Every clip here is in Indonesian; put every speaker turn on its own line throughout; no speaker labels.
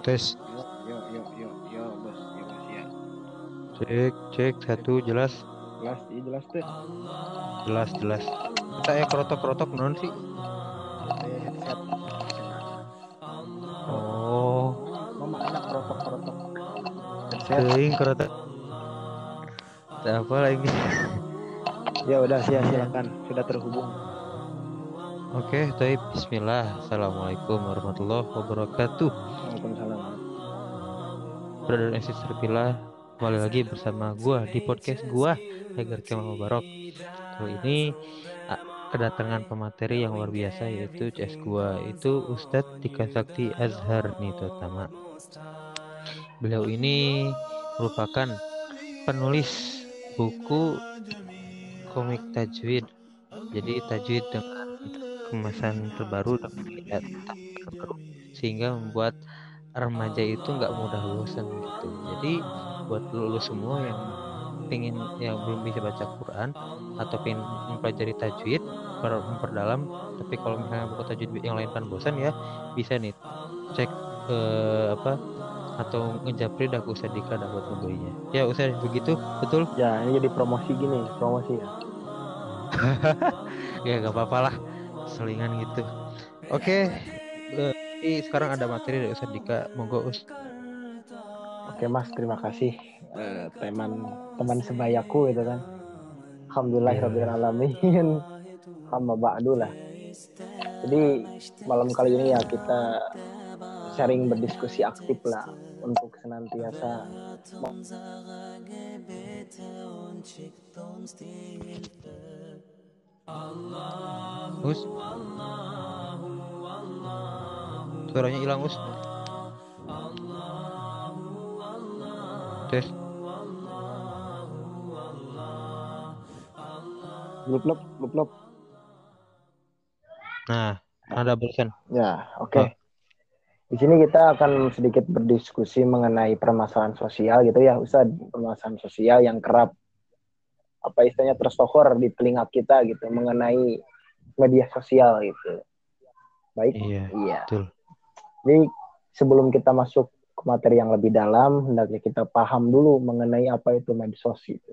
Tes.
Bos, bos, ya.
Cek, cek, satu, jelas.
Jelas, iya jelas tuh.
Jelas, jelas. Kita ya kerotok-kerotok non sih.
Saya headset.
Oh,
Mama anak kerotok-kerotok. Headset.
kering kerotok. Tak apa lagi.
Ya udah, sia silakan. Sudah terhubung.
Oke, taib. Bismillah. Assalamualaikum warahmatullahi wabarakatuh. Brother and sister Pila, kembali lagi bersama gua di podcast gua, Hagar Kemal Mubarok. Kali ini kedatangan pemateri yang luar biasa yaitu CS gua itu Ustadz Tika Sakti Azhar nih terutama. Beliau ini merupakan penulis buku komik tajwid. Jadi tajwid dengan kemasan terbaru dan terbaru sehingga membuat remaja itu nggak mudah bosan gitu. Jadi buat lu, lu semua yang pengen yang belum bisa baca Quran atau pengen mempelajari tajwid per- memperdalam tapi kalau misalnya buku tajwid yang lain kan bosan ya bisa nih cek eh, apa atau ngejapri dah ke Ustadz Dika dapat membelinya ya Ustadz begitu betul
Ya, ini jadi promosi gini, promosi ya.
ya nggak apa-apa lah selingan gitu oke eh, ini sekarang ada materi dari Ustadz Dika monggo Us
Oke Mas, terima kasih eh, teman teman sebayaku itu kan. Alhamdulillah alamin. Hamba ba'du lah. Jadi malam kali ini ya kita sharing berdiskusi aktif lah untuk senantiasa
Us suaranya hilang Us tes
blub blub blub blub.
nah ada barusan
Ya, oke.
Oh.
Di sini kita akan sedikit berdiskusi mengenai permasalahan sosial gitu ya, Ustaz. Permasalahan sosial yang kerap apa istilahnya tersohor di telinga kita gitu mengenai media sosial gitu. Baik.
iya
Iya.
betul
Jadi sebelum kita masuk ke materi yang lebih dalam, hendaknya kita paham dulu mengenai apa itu medsos itu.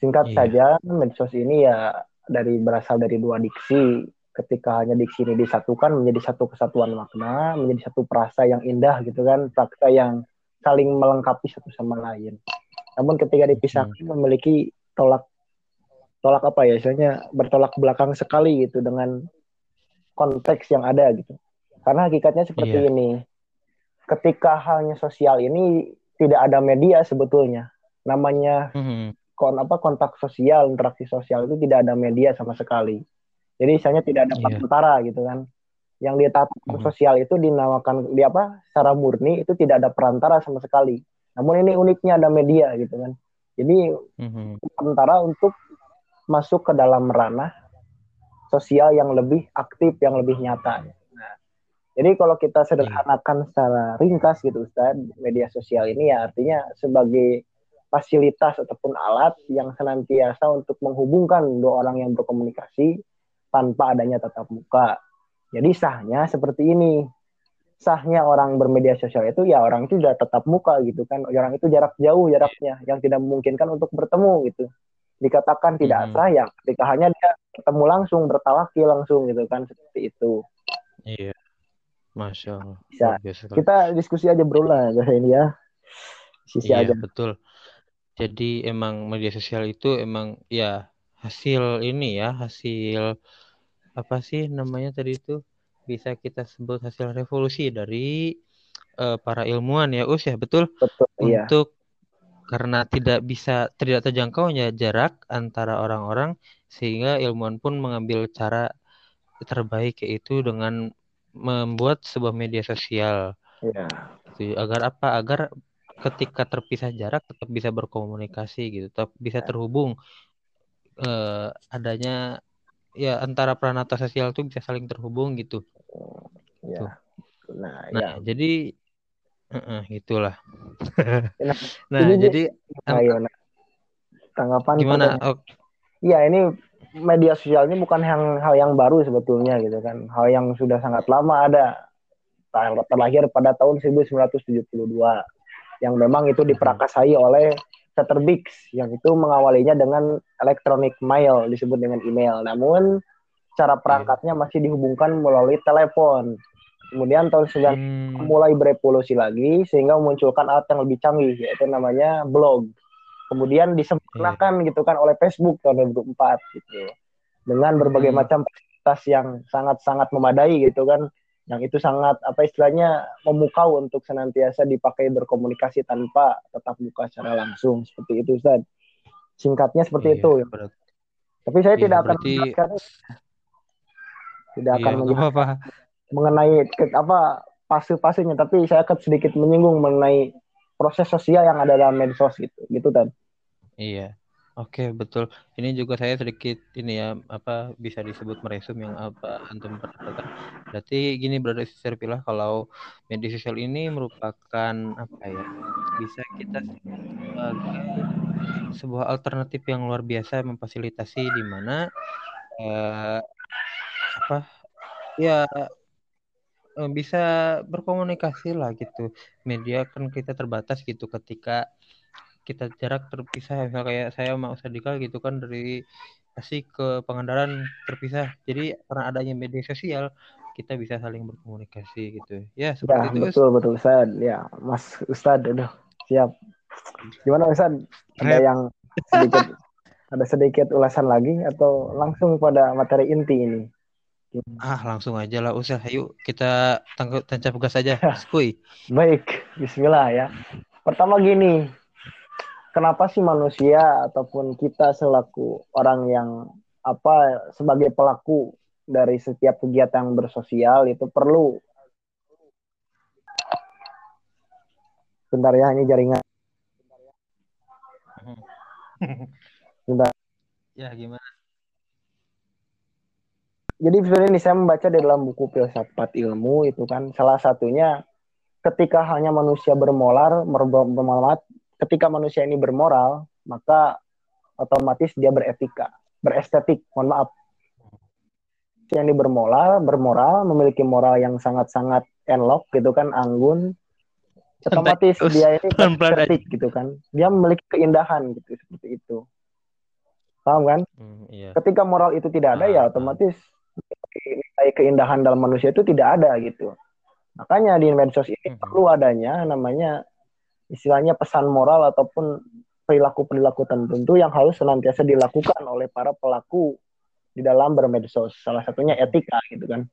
Singkat
Iya.
saja, medsos ini ya dari berasal dari dua diksi. Ketika hanya diksi ini disatukan menjadi satu kesatuan makna, menjadi satu perasa yang indah gitu kan, fakta yang saling melengkapi satu sama lain. Namun ketika dipisahkan memiliki tolak tolak apa ya, istilahnya bertolak belakang sekali gitu dengan konteks yang ada gitu. Karena hakikatnya seperti
Iya.
ini. Ketika halnya sosial ini tidak ada media sebetulnya. Namanya
Mhm.
kon apa kontak sosial, interaksi sosial itu tidak ada media sama sekali. Jadi misalnya tidak ada
Iya.
perantara gitu kan. Yang ditetapkan
Mhm.
sosial itu dinamakan di apa? Secara murni itu tidak ada perantara sama sekali. Namun ini uniknya ada media gitu kan. Jadi
Mhm.
perantara untuk masuk ke dalam ranah sosial yang lebih aktif, yang lebih nyata. Jadi kalau kita sederhanakan secara ringkas gitu Ustaz, media sosial ini ya artinya sebagai fasilitas ataupun alat yang senantiasa untuk menghubungkan dua orang yang berkomunikasi tanpa adanya tatap muka. Jadi sahnya seperti ini. Sahnya orang bermedia sosial itu ya orang itu sudah tatap muka gitu kan. Orang itu jarak jauh jaraknya yang tidak memungkinkan untuk bertemu gitu. Dikatakan tidak sah ya ketika hanya dia ketemu langsung bertalaki langsung gitu kan seperti itu.
iya masya Allah sekali.
Kita diskusi aja bro lah ini ya. Sisi
Iya
aja.
betul. Jadi emang media sosial itu emang ya hasil ini ya hasil apa sih namanya tadi itu bisa kita sebut hasil revolusi dari eh, para ilmuwan ya Us ya betul
Betul. Iya.
untuk karena tidak bisa tidak terjangkaunya jarak antara orang-orang sehingga ilmuwan pun mengambil cara terbaik yaitu dengan membuat sebuah media sosial.
Iya.
gitu. agar apa? Agar ketika terpisah jarak tetap bisa berkomunikasi gitu. Tetap bisa terhubung eh, adanya ya antara peranata sosial itu bisa saling terhubung gitu.
Iya. Nah,
nah
ya.
jadi eh, itulah
Nah,
nah jadi
Ayo, nah. Tanggapan
gimana?
Iya, ini media sosial ini bukan yang hal yang baru sebetulnya gitu kan. Hal yang sudah sangat lama ada. terlahir pada tahun 1972 yang memang itu diperakasai oleh Peter Biggs yang itu mengawalinya dengan electronic mail disebut dengan email. Namun cara perangkatnya masih dihubungkan melalui telepon. Kemudian tahun 90 hmm. mulai berevolusi lagi sehingga memunculkan alat yang lebih canggih yaitu namanya blog. Kemudian disempurnakan yeah. gitu kan oleh Facebook tahun 2004 gitu. Dengan berbagai hmm. macam fasilitas yang sangat-sangat memadai gitu kan yang itu sangat apa istilahnya memukau untuk senantiasa dipakai berkomunikasi tanpa tetap muka secara langsung seperti itu Ustaz. Singkatnya seperti iya, itu. Berarti, Tapi saya iya, tidak akan berarti... tidak iya, akan apa mengenai ke, apa fase-fasenya tapi saya akan sedikit menyinggung mengenai proses sosial yang ada dalam medsos gitu. Gitu kan.
Iya. Oke, betul. Ini juga saya sedikit ini ya, apa bisa disebut meresum yang apa antum katakan. Berarti gini Brother Sister Pilah kalau media sosial ini merupakan apa ya? Bisa kita sebagai sebuah alternatif yang luar biasa memfasilitasi di mana eh, apa ya eh, bisa berkomunikasi lah gitu. Media kan kita terbatas gitu ketika kita jarak terpisah misal kayak saya sama Ustadz Dika gitu kan dari Tasik ke Pangandaran terpisah jadi karena adanya media sosial kita bisa saling berkomunikasi gitu ya seperti
ya, itu betul betul Ustad ya Mas Ustadz udah siap gimana Ustadz ada yang sedikit ada sedikit ulasan lagi atau langsung pada materi inti ini
Ah, langsung aja lah usah. Yuk kita tangkap tancap gas saja. Skuy.
Baik, bismillah ya. Pertama gini, kenapa sih manusia ataupun kita selaku orang yang apa sebagai pelaku dari setiap kegiatan bersosial itu perlu? Bentar ya ini jaringan.
Bentar. Ya gimana?
Jadi sebenarnya ini saya membaca di dalam buku filsafat ilmu itu kan salah satunya ketika hanya manusia bermolar bermolat ketika manusia ini bermoral, maka otomatis dia beretika, berestetik, mohon maaf. Yang ini bermoral, bermoral, memiliki moral yang sangat-sangat enlok gitu kan, anggun. Otomatis dia ini estetik gitu kan. Dia memiliki keindahan gitu seperti itu. Paham kan? Hmm, iya. Ketika moral itu tidak ada ya ah, ya otomatis nilai keindahan dalam manusia itu tidak ada gitu. Makanya di medsos ini hmm. perlu adanya namanya istilahnya pesan moral ataupun perilaku-perilaku tertentu yang harus senantiasa dilakukan oleh para pelaku di dalam bermedsos. Salah satunya etika gitu kan.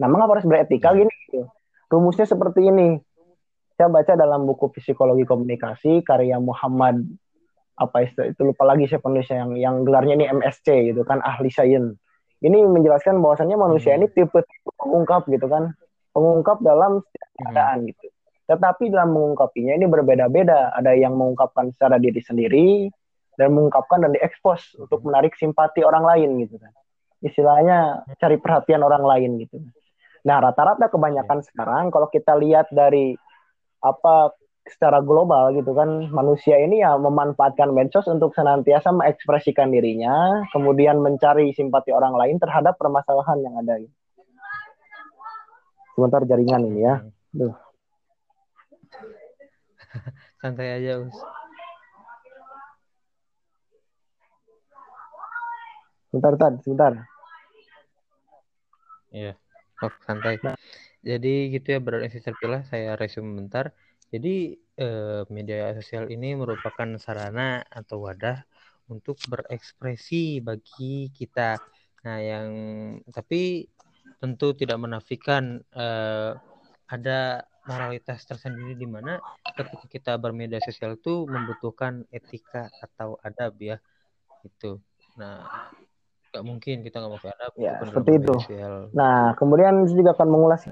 Nah, mengapa harus beretika gini? Gitu. Rumusnya seperti ini. Saya baca dalam buku psikologi komunikasi karya Muhammad apa itu, itu lupa lagi saya penulisnya yang yang gelarnya ini MSC gitu kan ahli sains. Ini menjelaskan bahwasannya manusia ini tipe-tipe pengungkap gitu kan. Pengungkap dalam keadaan gitu. Tetapi dalam mengungkapinya ini berbeda-beda. Ada yang mengungkapkan secara diri sendiri dan mengungkapkan dan diekspos untuk menarik simpati orang lain gitu kan. Istilahnya cari perhatian orang lain gitu. Nah, rata-rata kebanyakan ya. sekarang kalau kita lihat dari apa secara global gitu kan manusia ini ya memanfaatkan medsos untuk senantiasa mengekspresikan dirinya kemudian mencari simpati orang lain terhadap permasalahan yang ada gitu. sebentar jaringan ini ya Duh.
santai aja us.
Sebentar sebentar sebentar.
Iya oh, santai. Jadi gitu ya berarti terpilah saya resume bentar. Jadi eh, media sosial ini merupakan sarana atau wadah untuk berekspresi bagi kita. Nah yang tapi tentu tidak menafikan eh, ada moralitas tersendiri di mana ketika kita bermedia sosial itu membutuhkan etika atau adab ya itu nah nggak mungkin kita nggak mau adab
ya seperti itu. sosial. nah kemudian juga akan mengulas.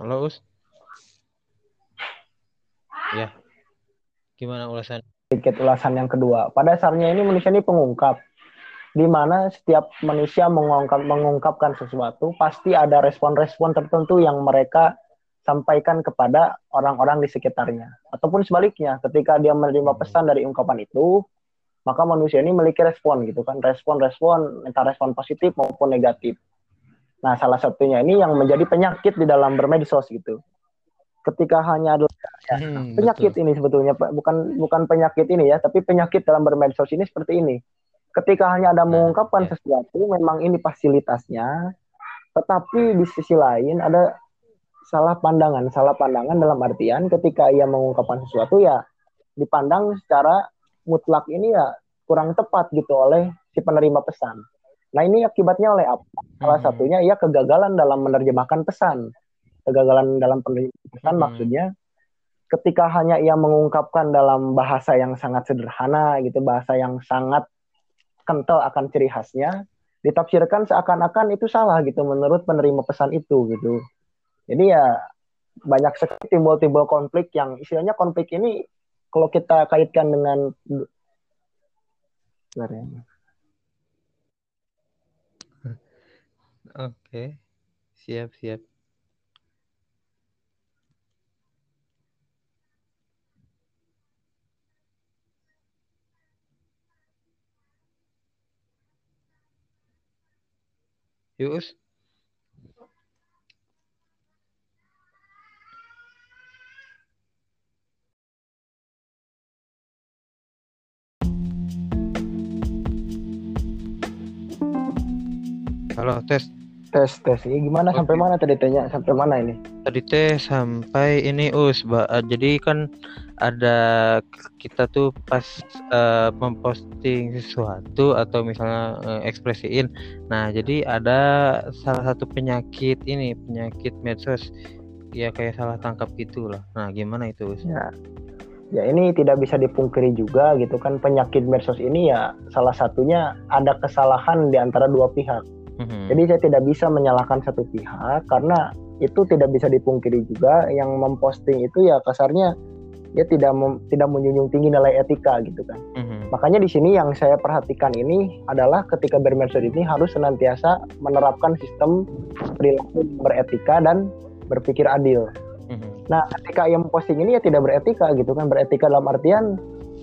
Halo us. Ya gimana ulasan?
Sedikit ulasan yang kedua. Pada dasarnya ini manusia ini pengungkap di mana setiap manusia mengungkap, mengungkapkan sesuatu pasti ada respon-respon tertentu yang mereka sampaikan kepada orang-orang di sekitarnya. Ataupun sebaliknya ketika dia menerima pesan dari ungkapan itu maka manusia ini memiliki respon gitu kan. Respon-respon entah respon positif maupun negatif. Nah salah satunya ini yang menjadi penyakit di dalam bermedsos gitu. Ketika hanya ada ya, hmm, penyakit betul. ini sebetulnya bukan bukan penyakit ini ya tapi penyakit dalam bermedsos ini seperti ini ketika hanya ada nah, mengungkapkan ya. sesuatu memang ini fasilitasnya tetapi di sisi lain ada salah pandangan salah pandangan dalam artian ketika ia mengungkapkan sesuatu ya dipandang secara mutlak ini ya kurang tepat gitu oleh si penerima pesan nah ini akibatnya oleh apa salah hmm. satunya ia kegagalan dalam menerjemahkan pesan kegagalan dalam pendidikan hmm. maksudnya ketika hanya ia mengungkapkan dalam bahasa yang sangat sederhana gitu bahasa yang sangat kental akan ciri khasnya ditafsirkan seakan-akan itu salah gitu menurut penerima pesan itu gitu jadi ya banyak sekali timbul-timbul konflik yang istilahnya konflik ini kalau kita kaitkan dengan
Oke, siap siap. Yus. Halo, tes.
Tes, tes. Ini gimana Oke. sampai mana tadi tanya? Sampai mana ini?
Tadi tes sampai ini us, Mbak. Jadi kan ada kita tuh pas uh, memposting sesuatu atau misalnya uh, ekspresiin. Nah, jadi ada salah satu penyakit ini, penyakit medsos ya kayak salah tangkap gitulah. Nah, gimana itu, Us?
Ya. Ya ini tidak bisa dipungkiri juga gitu kan penyakit medsos ini ya salah satunya ada kesalahan di antara dua pihak. Mm-hmm. Jadi saya tidak bisa menyalahkan satu pihak karena itu tidak bisa dipungkiri juga yang memposting itu ya kasarnya dia tidak mem, tidak menjunjung tinggi nilai etika gitu kan. Mm-hmm. Makanya di sini yang saya perhatikan ini adalah ketika bermedsos ini harus senantiasa menerapkan sistem perilaku beretika dan berpikir adil. Mm-hmm. Nah, ketika yang memposting ini ya tidak beretika gitu kan, beretika dalam artian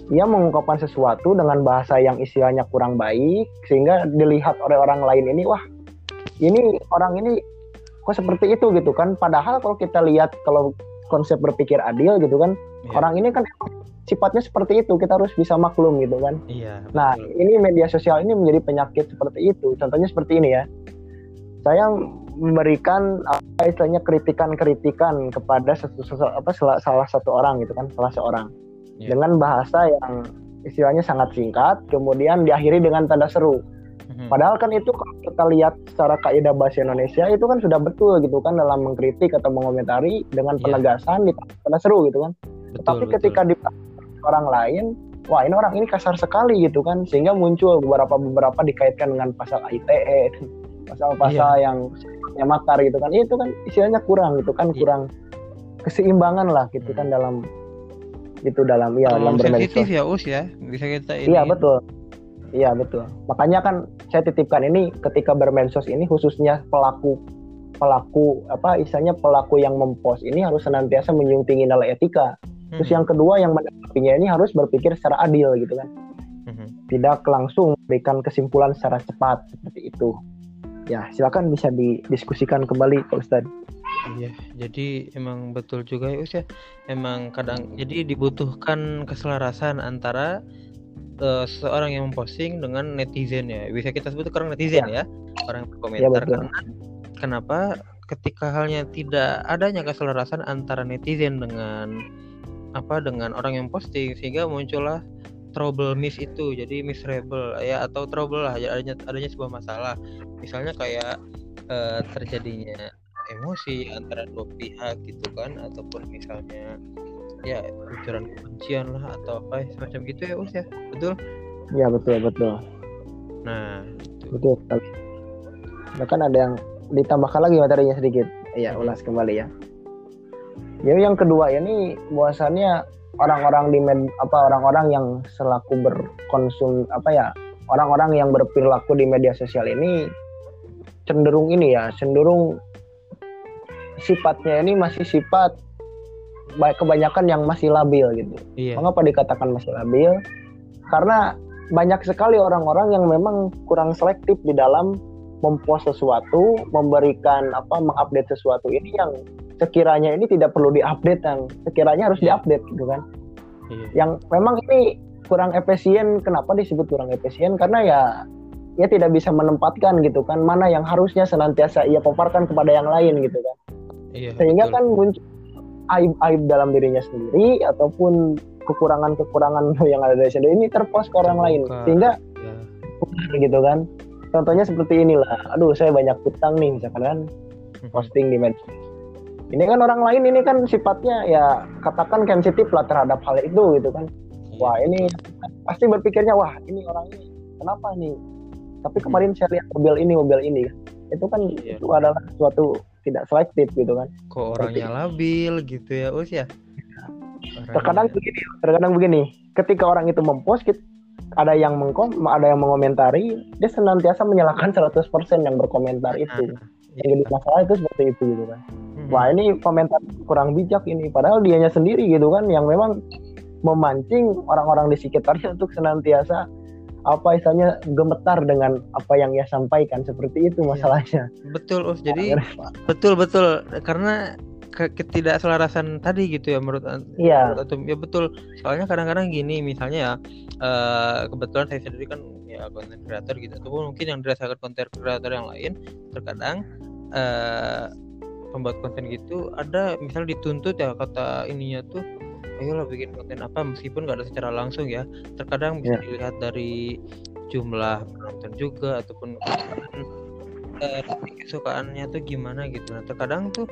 ia mengungkapkan sesuatu dengan bahasa yang istilahnya kurang baik sehingga dilihat oleh orang lain ini wah ini orang ini kok seperti itu? Gitu kan. Padahal kalau kita lihat kalau konsep berpikir adil gitu kan yeah. orang ini kan sifatnya seperti itu kita harus bisa maklum gitu kan.
Iya
nah ini media sosial ini menjadi penyakit seperti itu. Contohnya seperti ini ya. Saya memberikan apa istilahnya kritikan-kritikan kepada sesu, sesu, apa salah, salah satu orang gitu kan salah seorang yeah. dengan bahasa yang istilahnya sangat singkat kemudian diakhiri dengan tanda seru hmm Padahal kan itu kalau kita lihat secara kaidah bahasa Indonesia itu kan sudah betul gitu kan dalam mengkritik atau mengomentari dengan yeah. penegasan di tanda seru gitu kan. Betul, Tapi betul. ketika di orang lain, wah ini orang ini kasar sekali gitu kan sehingga muncul beberapa beberapa dikaitkan dengan pasal ITE, pasal-pasal yeah. yang yang makar gitu kan. Itu kan istilahnya kurang gitu kan, yeah. kurang keseimbangan lah gitu hmm. kan dalam itu dalam ya dalam
bermedsos. ya us ya bisa kita ini.
Iya betul Iya betul. Makanya kan saya titipkan ini ketika bermedsos ini khususnya pelaku pelaku apa istilahnya pelaku yang mempost ini harus senantiasa menjunjung tinggi nilai etika. Hmm. Terus yang kedua yang menanggapinya ini harus berpikir secara adil gitu kan. Hmm. Tidak langsung berikan kesimpulan secara cepat seperti itu. Ya, silakan bisa didiskusikan kembali Pak Ustadz.
Iya, jadi emang betul juga ya Us ya. Emang kadang jadi dibutuhkan keselarasan antara uh, seorang yang memposting dengan netizen ya. Bisa kita sebut sekarang netizen ya, ya. Orang yang berkomentar. Ya, karena kenapa? Ketika halnya tidak adanya keselarasan antara netizen dengan apa dengan orang yang posting sehingga muncullah trouble miss itu. Jadi miserable ya atau trouble lah adanya adanya sebuah masalah. Misalnya kayak uh, terjadinya emosi antara dua pihak gitu kan ataupun misalnya ya ujaran kebencian lah atau apa semacam gitu ya us ya. Betul?
Ya betul betul.
Nah
itu. betul sekali. Bahkan ada yang ditambahkan lagi materinya sedikit. Ya ulas kembali ya. Jadi yang kedua ya ini bahwasannya orang-orang di med, apa orang-orang yang selaku berkonsum apa ya orang-orang yang berperilaku di media sosial ini cenderung ini ya cenderung sifatnya ini masih sifat kebanyakan yang masih labil gitu. Iya. Mengapa dikatakan masih labil? Karena banyak sekali orang-orang yang memang kurang selektif di dalam mempost sesuatu, memberikan apa mengupdate sesuatu ini yang sekiranya ini tidak perlu diupdate yang sekiranya harus diupdate gitu kan. Iya. Yang memang ini kurang efisien. Kenapa disebut kurang efisien? Karena ya ia tidak bisa menempatkan gitu kan mana yang harusnya senantiasa ia paparkan kepada yang lain gitu kan. Iya, Sehingga betul. kan muncul aib-aib dalam dirinya sendiri ataupun kekurangan-kekurangan yang ada dari sendiri ini terpos ke orang lain sehingga ya. gitu kan contohnya seperti inilah aduh saya banyak utang nih misalkan kan posting di media ini kan orang lain ini kan sifatnya ya katakan sensitif lah terhadap hal itu gitu kan iya. wah ini pasti berpikirnya wah ini orang ini kenapa nih tapi mhm. kemarin saya lihat mobil ini mobil ini itu kan iya. itu adalah suatu tidak selektif gitu kan.
Kok orangnya labil gitu ya us ya?
Terkadang begini terkadang begini. Ketika orang itu mempost ada yang mengkom ada yang mengomentari dia senantiasa menyalahkan 100% yang berkomentar itu. nah, yang jadi masalah itu seperti itu gitu kan. Hmm. wah ini komentar kurang bijak ini. Padahal dianya sendiri gitu kan yang memang memancing orang-orang di sekitarnya untuk senantiasa apa istilahnya gemetar dengan apa yang ia sampaikan seperti itu iya. masalahnya.
Betul, Us. Jadi betul betul karena ketidakselarasan tadi gitu ya menurut
Iya.
Menurut ya betul. Soalnya kadang-kadang gini misalnya ya uh, kebetulan saya sendiri kan ya konten kreator gitu ataupun mungkin yang dirasakan konten kreator yang lain terkadang uh, pembuat konten gitu ada misalnya dituntut ya kata ininya tuh ayo lo bikin konten apa meskipun nggak ada secara langsung ya. Terkadang bisa yeah. dilihat dari jumlah penonton juga ataupun uh, kesukaannya tuh gimana gitu. Nah terkadang tuh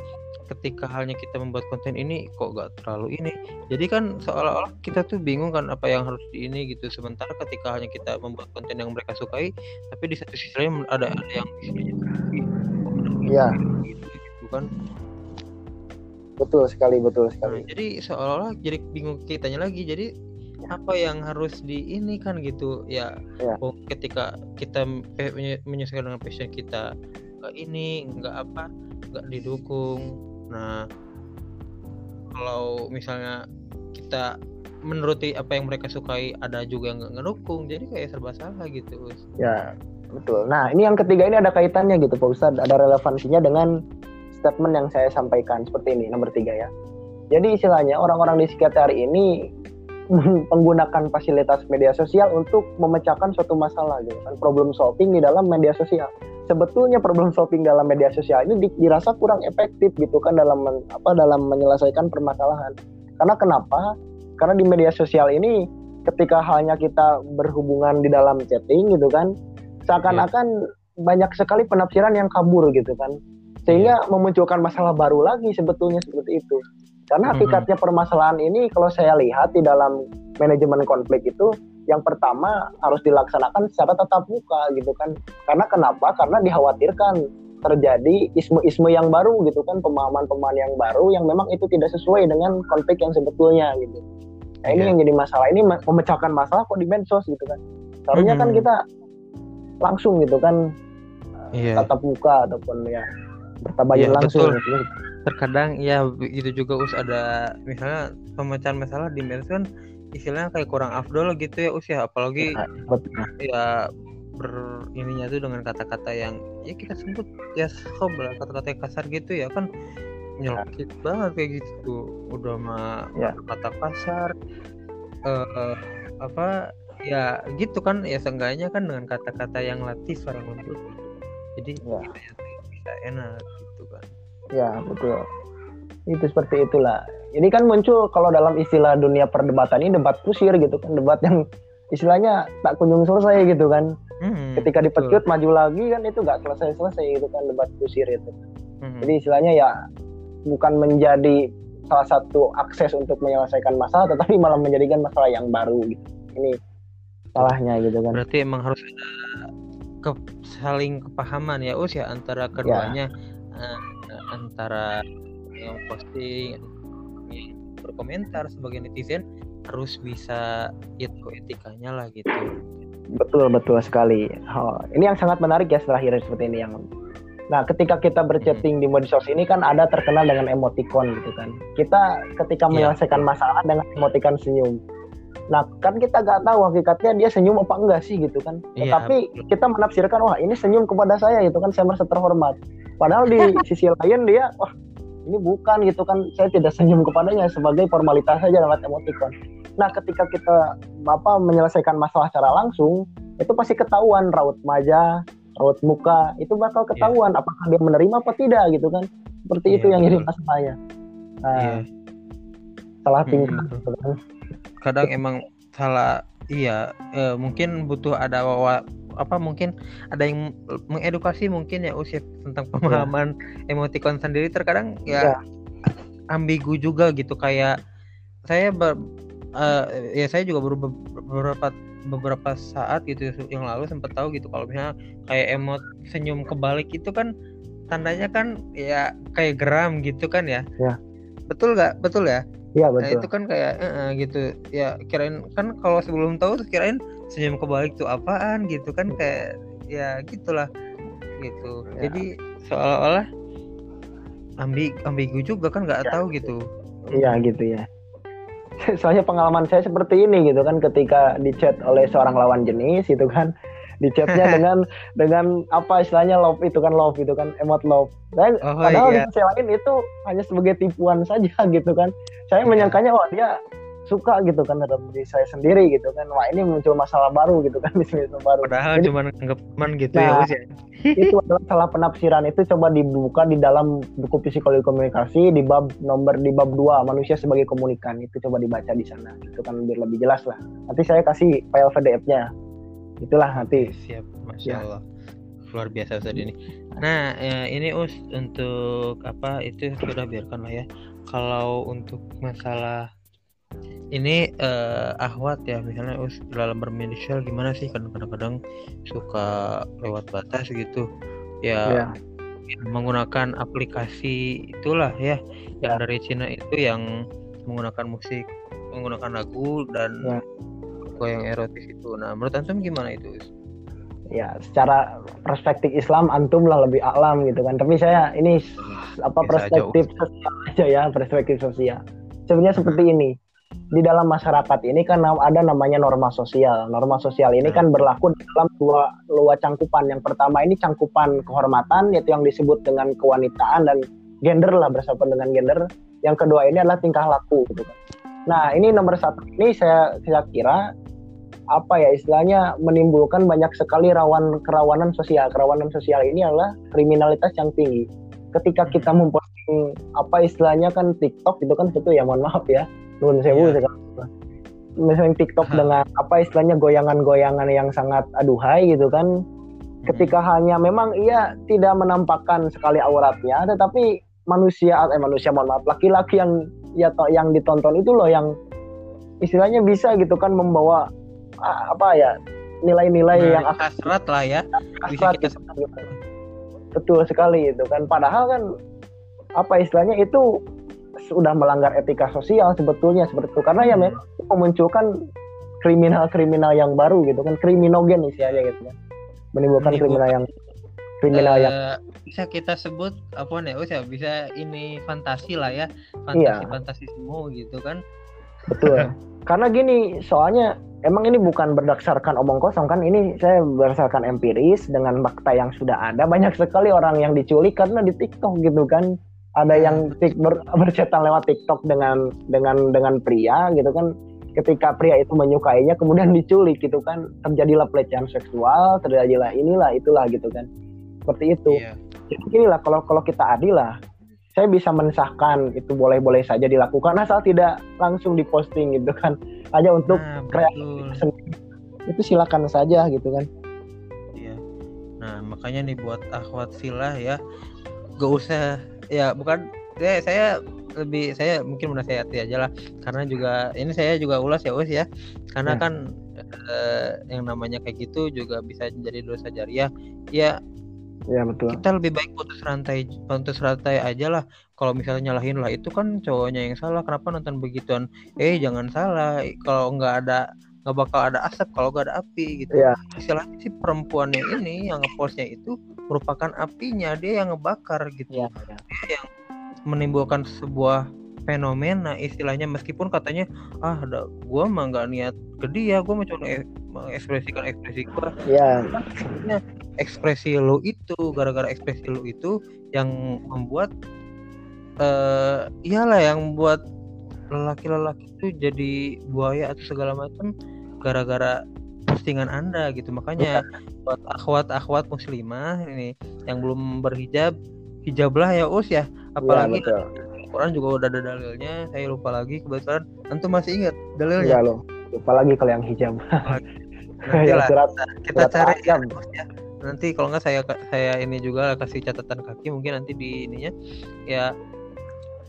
ketika halnya kita membuat konten ini kok gak terlalu ini. Jadi kan seolah-olah kita tuh bingung kan apa yang harus di ini gitu. Sementara ketika hanya kita membuat konten yang mereka sukai tapi di satu sisi lain ada ada yang isinya
ya gitu, gitu kan betul sekali betul sekali.
nah, jadi seolah-olah jadi bingung kitanya lagi. Jadi apa yang harus di ini kan gitu ya, ya. Oh, ketika kita menyesuaikan dengan passion kita nggak ini nggak apa nggak didukung. Nah kalau misalnya kita menuruti apa yang mereka sukai ada juga yang nggak ngedukung jadi kayak serba salah gitu
ya betul. Nah ini yang ketiga ini ada kaitannya gitu Pak Ustadz. Ada relevansinya dengan statement yang saya sampaikan seperti ini nomor tiga ya. Jadi istilahnya orang-orang di sekitar ini menggunakan fasilitas media sosial untuk memecahkan suatu masalah gitu kan problem solving di dalam media sosial. Sebetulnya problem solving dalam media sosial ini dirasa kurang efektif gitu kan dalam apa dalam menyelesaikan permasalahan. Karena kenapa? Karena di media sosial ini ketika halnya kita berhubungan di dalam chatting gitu kan seakan-akan yeah. banyak sekali penafsiran yang kabur gitu kan sehingga yeah. memunculkan masalah baru lagi sebetulnya seperti itu karena hakikatnya permasalahan ini kalau saya lihat di dalam manajemen konflik itu yang pertama harus dilaksanakan secara tatap muka gitu kan. Karena kenapa? Karena dikhawatirkan terjadi isme-isme yang baru gitu kan, pemahaman-pemahaman yang baru yang memang itu tidak sesuai dengan konflik yang sebetulnya gitu. Nah, ini yeah. yang jadi masalah. Ini memecahkan masalah kok di medsos gitu kan. Seharusnya mm -hmm. kan kita langsung gitu kan yeah. tatap muka ataupun ya bertabayun yeah, langsung betul. gitu
terkadang ya itu juga us ada misalnya pemecahan masalah di medsos kan istilahnya kayak kurang afdol gitu ya us ya apalagi ya, ya ber ininya tuh dengan kata-kata yang ya kita sebut ya sob lah kata-kata yang kasar gitu ya kan nyelkit ya. banget kayak gitu udah mah ya. kata kasar uh, apa ya gitu kan ya seenggaknya kan dengan kata-kata yang latif orang lembut jadi ya. Bisa enak gitu kan
Ya, betul. Itu seperti itulah. Ini kan muncul kalau dalam istilah dunia perdebatan ini debat kusir gitu kan, debat yang istilahnya tak kunjung selesai gitu kan. Hmm, Ketika dipecut betul. maju lagi kan itu nggak selesai-selesai gitu kan debat kusir itu. Hmm. Jadi istilahnya ya bukan menjadi salah satu akses untuk menyelesaikan masalah, tetapi malah menjadikan masalah yang baru gitu. Ini salahnya gitu kan.
Berarti emang harus ada ke saling kepahaman ya us ya antara keduanya. Ya. Uh, antara yang posting yang berkomentar sebagai netizen harus bisa itu etikanya lah gitu
betul betul sekali oh, ini yang sangat menarik ya terakhir seperti ini yang nah ketika kita berchatting hmm. di medsos ini kan ada terkenal dengan emoticon gitu kan kita ketika iya. menyelesaikan masalah dengan emoticon senyum Nah, kan kita nggak tahu hakikatnya dia senyum apa enggak sih gitu kan.
Iya,
Tapi kita menafsirkan wah ini senyum kepada saya gitu kan saya merasa terhormat. Padahal di sisi lain dia wah ini bukan gitu kan saya tidak senyum kepadanya sebagai formalitas saja lewat emoticon. Nah, ketika kita apa menyelesaikan masalah secara langsung itu pasti ketahuan raut wajah, raut muka itu bakal ketahuan apakah dia menerima apa tidak gitu kan. Seperti
Iya,
itu yang jadi
betul.
masalahnya. Nah,
Iya.
salah
Hmm.
tingkah gitu kan.
Kadang emang salah iya eh, mungkin butuh ada wawa, apa mungkin ada yang mengedukasi mungkin ya usia tentang pemahaman emoticon sendiri. Terkadang
Iya.
ya ambigu juga gitu kayak saya ber- eh, ya saya juga baru be- beberapa beberapa saat gitu yang lalu sempat tahu gitu kalau misalnya kayak emot senyum kebalik itu kan tandanya kan ya kayak geram gitu kan ya.
Ya.
betul nggak? Betul ya
Iya
Nah
betul.
itu kan kayak eh, eh, gitu ya kirain kan kalau sebelum tahu tuh kirain senyum kebalik tuh apaan gitu kan kayak ya gitulah gitu
Ya.
jadi seolah-olah ambi ambigu juga kan nggak
Ya.
tahu gitu
Iya gitu ya. Soalnya pengalaman saya seperti ini gitu kan ketika dicat oleh seorang lawan jenis itu kan dicatnya dengan dengan apa istilahnya love itu kan love itu kan emot love. Dan
Oh,
padahal
iya.
di sisi lain itu hanya sebagai tipuan saja gitu kan. Saya
Iya.
menyangkanya wah dia suka gitu kan dalam diri saya sendiri gitu kan. Wah ini muncul masalah baru gitu kan bisnis baru.
padahal
Jadi-
cuma teman gitu ya
Nah,
Us ya
itu adalah salah penafsiran itu coba dibuka di dalam buku psikologi komunikasi di bab nomor di bab 2 manusia sebagai komunikan itu coba dibaca di sana itu kan biar lebih jelas lah nanti saya kasih file PDF-nya itulah nanti.
Siap. Masya
Ya.
Allah. Luar biasa Ustadz ini. Nah eh, ini us untuk apa? Itu sudah biarkan lah ya. Kalau untuk masalah ini eh, ahwat ya misalnya us dalam bermedia sosial gimana sih? Kadang-kadang kadang suka lewat batas gitu. Ya
ya.
menggunakan aplikasi itulah ya. Yang
Ya.
dari Cina itu yang menggunakan musik menggunakan lagu dan
Ya.
Lagu yang erotis itu. Nah menurut antum gimana itu
ya secara perspektif Islam antum lah lebih alam gitu kan. Tapi saya ini s- apa
Bisa aja,
perspektif sosial aja ya perspektif sosial. Sebenarnya seperti ini. Di dalam masyarakat ini kan ada namanya norma sosial. Norma sosial ini kan berlaku dalam dua dua cangkupan. Yang pertama ini cangkupan kehormatan yaitu yang disebut dengan kewanitaan dan gender lah bersama dengan gender. Yang kedua ini adalah tingkah laku gitu kan. Nah ini nomor satu ini saya saya kira apa ya istilahnya menimbulkan banyak sekali rawan kerawanan sosial. Kerawanan sosial ini adalah kriminalitas yang tinggi. Ketika kita memposting apa istilahnya kan TikTok itu kan itu ya mohon maaf ya. Nuhun sewu
Iya.
sekarang. Misalnya TikTok
Hah.
dengan apa istilahnya goyangan-goyangan yang sangat aduhai gitu kan. Ketika hanya memang ia tidak menampakkan sekali auratnya tetapi manusia eh manusia mohon maaf laki-laki yang ya yang ditonton itu loh yang istilahnya bisa gitu kan membawa apa ya nilai-nilai
Nah,
yang
hasrat lah ya. Bisa
hasrat
kita
gitu. Betul sekali itu kan. Padahal kan apa istilahnya itu sudah melanggar etika sosial sebetulnya seperti itu. Karena ya
Hmm.
memang itu memunculkan kriminal-kriminal yang baru gitu kan. Kriminogen istilahnya gitu kan. Menimbulkan kriminal yang kriminal yang
Eh, bisa kita sebut apa nih Us ya bisa ini fantasi lah ya.
Iya.
fantasi fantasi semua gitu kan.
Betul. Karena gini, soalnya emang ini bukan berdasarkan omong kosong kan, ini saya berdasarkan empiris dengan fakta yang sudah ada. Banyak sekali orang yang diculik karena di TikTok gitu kan. Ada yang ber, bercetan lewat TikTok dengan dengan dengan pria gitu kan. Ketika pria itu menyukainya kemudian diculik gitu kan. Terjadilah pelecehan seksual, terjadilah inilah itulah gitu kan. Seperti itu.
iya
Jadi inilah kalau kalau kita adil lah, saya bisa mensahkan itu boleh-boleh saja dilakukan asal tidak langsung diposting gitu kan. Hanya untuk
nah.
Itu silakan saja gitu kan.
iya nah makanya nih buat akhwat filah ya gak usah ya bukan ya saya lebih saya mungkin menasehati aja lah karena juga ini saya juga ulas ya us ya karena
Ya.
kan eh, yang namanya kayak gitu juga bisa jadi dosa jariah ya
Ya betul.
kita lebih baik putus rantai putus rantai aja lah. Kalau misalnya nyalahin lah itu kan cowoknya yang salah. Kenapa nonton begituan? Eh jangan salah. Kalau nggak ada nggak bakal ada asap kalau nggak ada api gitu.
Iya.
istilahnya si perempuannya ini yang ngepostnya itu merupakan apinya. Dia yang ngebakar gitu.
Iya.
dia yang menimbulkan sebuah fenomena istilahnya. Meskipun katanya ah ada gua mah nggak niat ke dia. Gua mau cuma mengekspresikan ekspresi gua.
Ya
ekspresi lu itu gara-gara ekspresi lu itu yang membuat eh iyalah yang buat lelaki-lelaki itu jadi buaya atau segala macam gara-gara postingan anda gitu. Makanya buat akhwat-akhwat muslimah ini yang belum berhijab hijablah ya us ya. Apalagi
ya.
Quran juga udah ada dalilnya. Saya lupa lagi kebetulan. Antum masih ingat dalilnya?
Enggak loh lupa lagi kalau yang hijab.
Nanti
Ya,
lah
surat
kita
surat
cari ya, ya. Nanti kalau nggak saya saya ini juga kasih catatan kaki mungkin nanti di ininya ya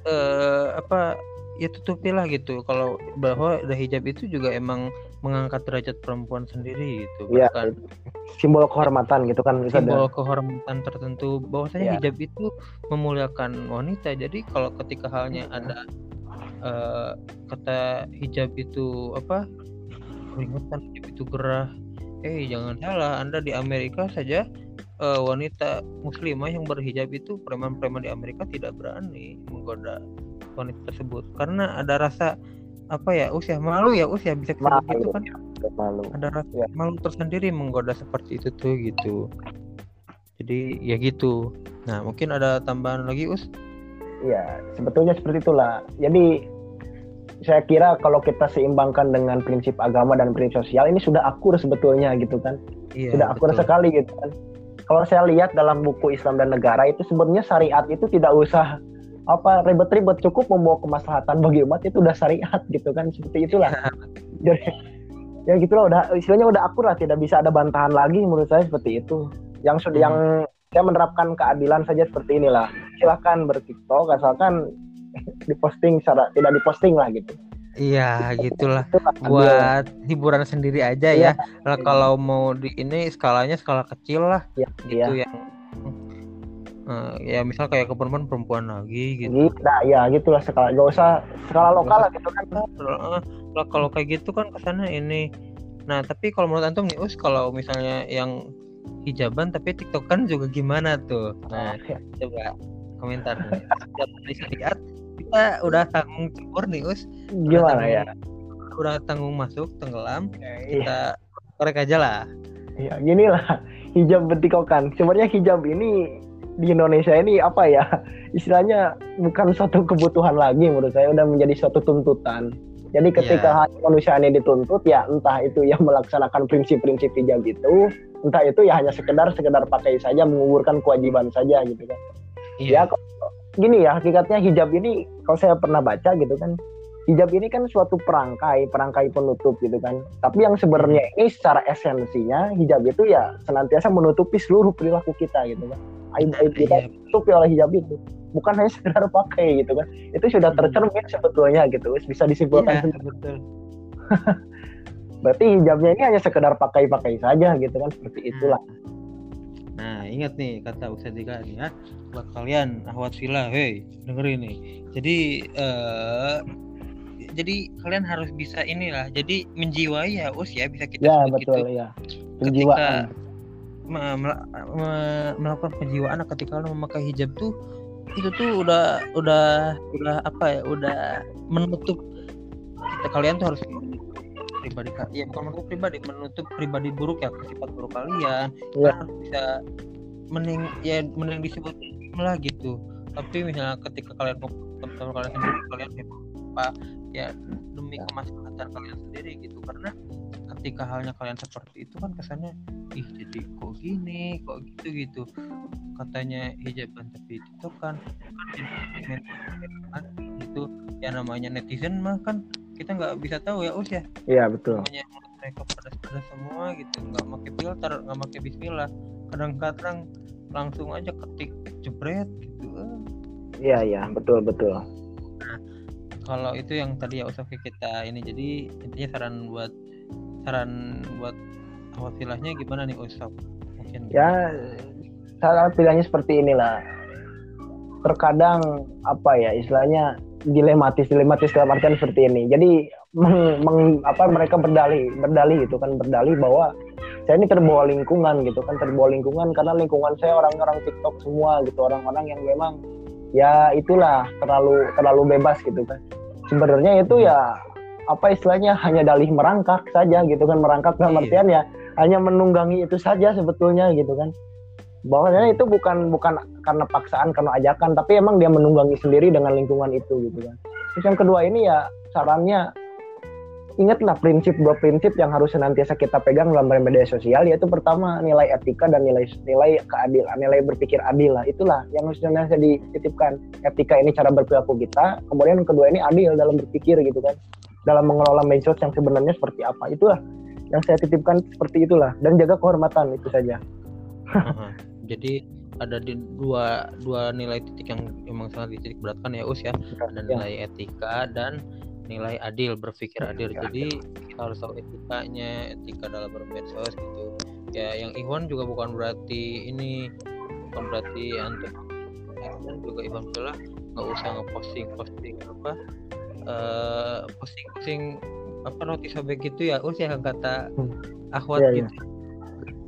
eh apa ya tutupilah gitu. Kalau bahwa ada hijab itu juga emang mengangkat derajat perempuan sendiri gitu
Iya,
bukan
simbol kehormatan gitu kan
simbol
ada
kehormatan tertentu. Bahwasanya
Iya.
hijab itu memuliakan wanita. Jadi kalau ketika halnya ada eh, kata hijab itu apa keringetan hijab itu gerah eh jangan salah anda di Amerika saja eh, wanita muslimah yang berhijab itu preman-preman di Amerika tidak berani menggoda wanita tersebut. Karena ada rasa apa ya usia malu ya usia bisa
Malu,
disebut gitu kan.
malu.
Ada rasa
Ya.
malu tersendiri menggoda seperti itu tuh gitu. Jadi ya gitu. Nah mungkin ada tambahan lagi us?
Ya sebetulnya seperti itulah. Jadi saya kira kalau kita seimbangkan dengan prinsip agama dan prinsip sosial ini sudah akur sebetulnya gitu kan.
Iya
sudah akur
betul.
sekali gitu kan. Kalau saya lihat dalam buku Islam dan Negara itu sebenarnya syariat itu tidak usah apa ribet-ribet. Cukup membawa kemaslahatan bagi umat itu udah syariat gitu kan. Seperti itulah. Jadi ya gitulah udah istilahnya udah akur lah. Tidak bisa ada bantahan lagi menurut saya seperti itu. Yang sudah
Hmm.
yang saya menerapkan keadilan saja seperti inilah. Silahkan bertiktok asalkan diposting secara tidak diposting lah gitu.
Iya gitulah. Buat hiburan sendiri aja
Iya.
ya Lah, kalau mau di ini skalanya skala kecil lah.
Ya,
gitu
ya.
yang eh, ya misal kayak ke perempuan perempuan lagi gitu.
Gitu, nah, ya gitulah skala. Gak usah skala lokal lah gitu kan.
Lah, kalau kayak gitu kan kesannya ini. Nah tapi kalau menurut antum nih us kalau misalnya yang hijaban tapi tiktokan juga gimana tuh? Nah
ya.
coba komentar. Bisa lihat kita udah tanggung cukur nih us Udah
gimana
tanggung-
ya
udah tanggung masuk tenggelam
Iya.
kita korek aja lah
Ya, gini lah, hijab betikokan. Sebenarnya hijab ini di Indonesia ini apa ya? Istilahnya bukan suatu kebutuhan lagi menurut saya, udah menjadi suatu tuntutan. Jadi ketika hak manusia ini dituntut ya entah itu yang melaksanakan prinsip-prinsip hijab itu, entah itu ya hanya sekedar sekedar pakai saja menguburkan kewajiban saja gitu kan. Ya kok gini ya, hakikatnya hijab ini kalau saya pernah baca gitu kan, hijab ini kan suatu perangkai, perangkai penutup gitu kan. Tapi yang sebenarnya ini secara esensinya hijab itu ya senantiasa menutupi seluruh perilaku kita gitu kan. Aib-aib kita
Iya.
ditutupi oleh hijab itu. Bukan hanya sekedar pakai gitu kan. Itu sudah
Hmm.
tercermin sebetulnya gitu. Bisa disimpulkan sendiri.
betul
Berarti hijabnya ini hanya sekedar pakai-pakai saja gitu kan. Seperti itulah.
Nah, ingat nih kata Ustaz Dika nih ya, buat kalian ahwat villa, hei, dengerin nih. Jadi eh jadi kalian harus bisa inilah, jadi menjiwai ya us ya bisa kita
Ya,
sebut
betul
gitu.
ya.
Ketika
Penjiwaan.
me- mela- me- melakukan penjiwaan ketika kalian memakai hijab tuh itu tuh udah udah udah apa ya udah menutup kita kalian tuh harus pribadi ya bukan menutup pribadi menutup pribadi buruk ya sifat buruk kalian.
Iya.
Kalian harus bisa mending ya mending disebut lah gitu. Tapi misalnya ketika kalian mau teman-teman kalian sendiri kalian apa ya demi kemaslahatan kalian sendiri gitu. Karena ketika halnya kalian seperti itu kan kesannya ih jadi kok gini kok gitu gitu. Katanya hijaban tapi itu kan kan jadi kan itu ya namanya netizen mah kan kita nggak bisa tahu ya us ya
Iya, betul.
mulut mereka pedas-pedas semua gitu nggak pakai filter nggak pakai bismillah. Kadang-kadang langsung aja ketik jebret gitu.
Iya, iya, betul, betul.
kalau itu yang tadi ya Ustaz kita ini jadi intinya saran buat saran buat wasilahnya gimana nih Ustaz? Mungkin
ya salah pilihannya seperti inilah. Terkadang apa ya istilahnya dilematis dilematis dalam artian seperti ini. Jadi meng, meng- apa mereka berdalih berdalih gitu kan berdalih bahwa saya ini terbawa lingkungan gitu kan terbawa lingkungan karena lingkungan saya orang-orang TikTok semua gitu orang-orang yang memang ya itulah terlalu terlalu bebas gitu kan. Sebenarnya itu ya apa istilahnya hanya dalih merangkak saja gitu kan merangkak dalam iya. artian ya hanya menunggangi itu saja sebetulnya gitu kan bahwasanya itu bukan bukan karena paksaan karena ajakan tapi emang dia menunggangi sendiri dengan lingkungan itu gitu kan. Terus yang kedua ini ya sarannya ingatlah prinsip dua prinsip yang harus senantiasa kita pegang dalam media sosial yaitu pertama nilai etika dan nilai nilai keadilan nilai berpikir adil lah. Itulah yang harus senantiasa dititipkan. Etika ini cara berperilaku kita kemudian yang kedua ini adil dalam berpikir gitu kan. Dalam mengelola medsos yang sebenarnya seperti apa. Itulah yang saya titipkan seperti itulah. Dan jaga kehormatan itu saja
jadi ada di dua dua nilai titik yang memang sangat dititik beratkan ya us ya ada ya. nilai etika dan nilai adil berpikir adil jadi kita harus tahu etikanya etika dalam bermedsos gitu ya yang Iwan juga bukan berarti ini bukan berarti antum dan juga Iwan bilang nggak usah ngeposting posting apa uh, posting posting apa roti sobek gitu ya us ya kata hmm. akhwat yeah, gitu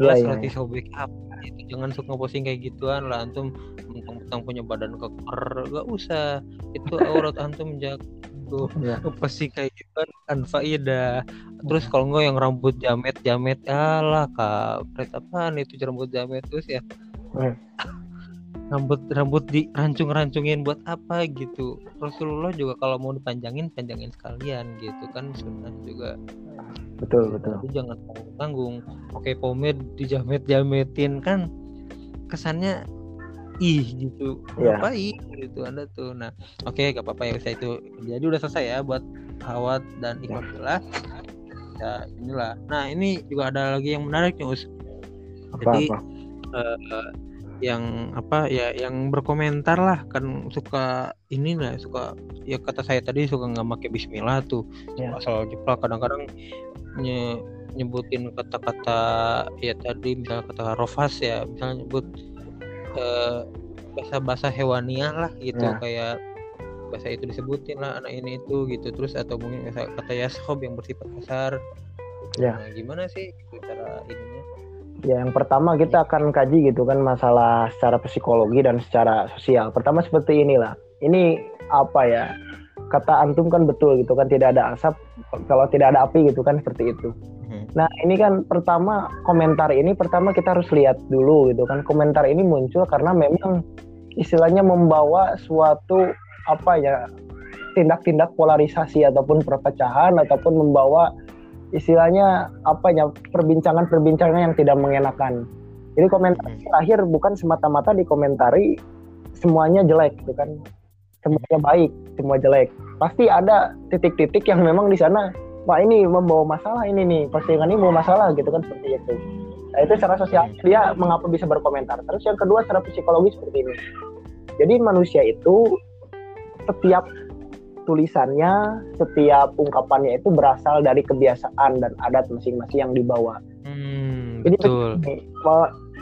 yeah. yeah, roti yeah. sobek apa itu jangan suka ngeposting kayak gituan lah. Antum mentang-mentang punya badan keker gak usah. Itu aurat antum jaga gitu ya. pasti kayak gitu kan anfaida terus kalau enggak yang rambut jamet jamet alah kak apaan itu rambut jamet terus ya. Hmm. rambut rambut dirancung-rancungin buat apa gitu. Rasulullah juga kalau mau dipanjangin panjangin sekalian gitu kan sunnah juga.
Betul betul.
Tapi jangan tanggung tanggung oke pomade dijamet jametin kan kesannya ih gitu. Yeah. ih gitu anda tuh? Nah oke okay, gak apa-apa ya saya itu jadi udah selesai ya buat Hawat dan Ikhwan yeah. ya inilah. Nah ini juga ada lagi yang menarik nih Us apa, jadi apa? Uh, yang apa ya yang berkomentar lah. Kan suka ini lah suka ya kata saya tadi suka nggak pakai Bismillah tuh. Yeah. asal jeplak kadang-kadang nye, nyebutin kata-kata ya tadi misalnya kata rofas ya misalnya nyebut uh, bahasa-bahasa hewaniah lah gitu. Ya. kayak bahasa itu disebutin lah anak ini itu gitu. Terus atau mungkin kata yaskob yang bersifat kasar. Ya. nah, gimana sih cara ininya
ya yang pertama kita akan kaji gitu kan masalah secara psikologi dan secara sosial. Pertama seperti inilah. Ini apa ya? Kata antum kan betul gitu kan tidak ada asap kalau tidak ada api gitu kan seperti itu. Nah ini kan pertama komentar ini pertama kita harus lihat dulu gitu kan. Komentar ini muncul karena memang istilahnya membawa suatu apa ya tindak-tindak polarisasi ataupun perpecahan ataupun membawa istilahnya apa ya perbincangan-perbincangan yang tidak mengenakan. Jadi komentar hmm. terakhir bukan semata-mata dikomentari semuanya jelek gitu kan. Semuanya baik, semua jelek. Pasti ada titik-titik yang memang di sana wah ini membawa masalah ini nih postingan ini membawa masalah gitu kan seperti itu nah itu secara sosial dia mengapa bisa berkomentar terus yang kedua secara psikologis seperti ini jadi manusia itu setiap tulisannya setiap ungkapannya itu berasal dari kebiasaan dan adat masing-masing yang dibawa. Hmm, jadi betul.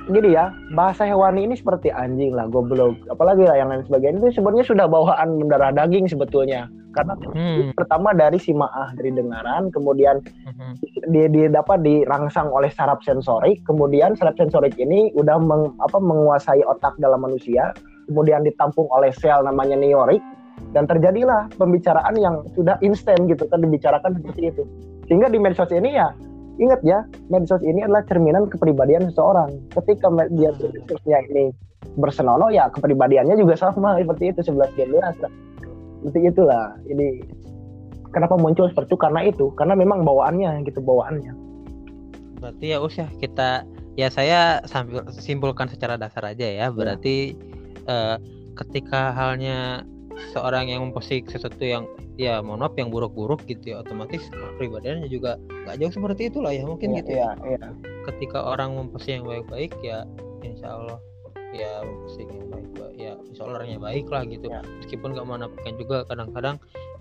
Begini, ya bahasa hewani ini seperti anjing lah goblok. Apalagi lah yang lain sebagainya. Itu sebenarnya sudah bawaan mendarah daging sebetulnya. Karena hmm. pertama dari si maah dari dengaran kemudian hmm. dia, dia dapat dirangsang oleh saraf sensorik. Kemudian saraf sensorik ini udah meng, apa, menguasai otak dalam manusia. Kemudian ditampung oleh sel namanya neorik dan terjadilah pembicaraan yang sudah instan gitu kan dibicarakan seperti itu. Sehingga di medsos ini ya ingat ya medsos ini adalah cerminan kepribadian seseorang. Ketika dia medsosnya ini bersenonoh ya kepribadiannya juga sama seperti itu 11 12 seperti itulah. Ini kenapa muncul seperti itu? Karena itu. Karena memang bawaannya gitu bawaannya.
Berarti ya us ya kita ya saya sambil simpulkan secara dasar aja ya. Berarti ya. uh, ketika halnya seorang yang memposting sesuatu yang ya mohon maaf yang buruk-buruk gitu ya otomatis pribadinya juga nggak jauh seperti itulah ya mungkin ya, gitu ya, ya. ya. ketika orang memposting yang baik-baik ya insya Allah ya posting yang baik ya insya Allah orangnya baik lah gitu ya. meskipun gak menafikan juga kadang-kadang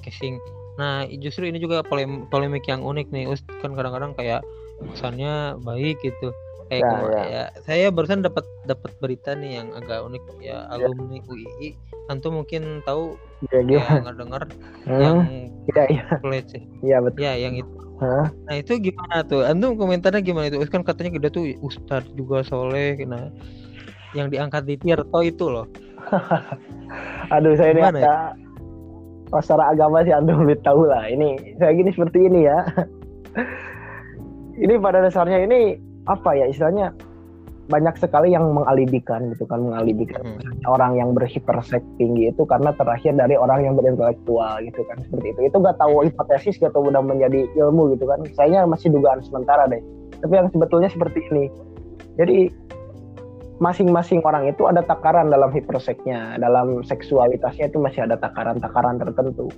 casing nah justru ini juga polem polemik yang unik nih Us kan kadang-kadang kayak kesannya baik gitu kayak ya, ya. ya saya barusan dapat dapat berita nih yang agak unik ya, ya. alumni UII tentu mungkin tahu ya, ya nggak dengar hmm. yang ya, ya. pelece ya betul ya yang itu Hah? Nah itu gimana tuh? Antum komentarnya gimana itu? Kan katanya kita tuh ustadz juga soleh. Nah yang diangkat di Tirto itu loh.
Aduh saya ini
ya?
masalah agama sih antum lebih tahu lah. Ini saya gini seperti ini ya. ini pada dasarnya ini apa ya istilahnya banyak sekali yang mengalibikan gitu kan mengalibikan
Hmm.
orang yang berhipersek tinggi itu karena terakhir dari orang yang berintelektual gitu kan seperti itu. Itu gak tahu hipotesis atau udah menjadi ilmu gitu kan. Saya masih dugaan sementara deh. Tapi yang sebetulnya seperti ini. Jadi masing-masing orang itu ada takaran dalam hiperseknya dalam seksualitasnya itu masih ada takaran-takaran tertentu.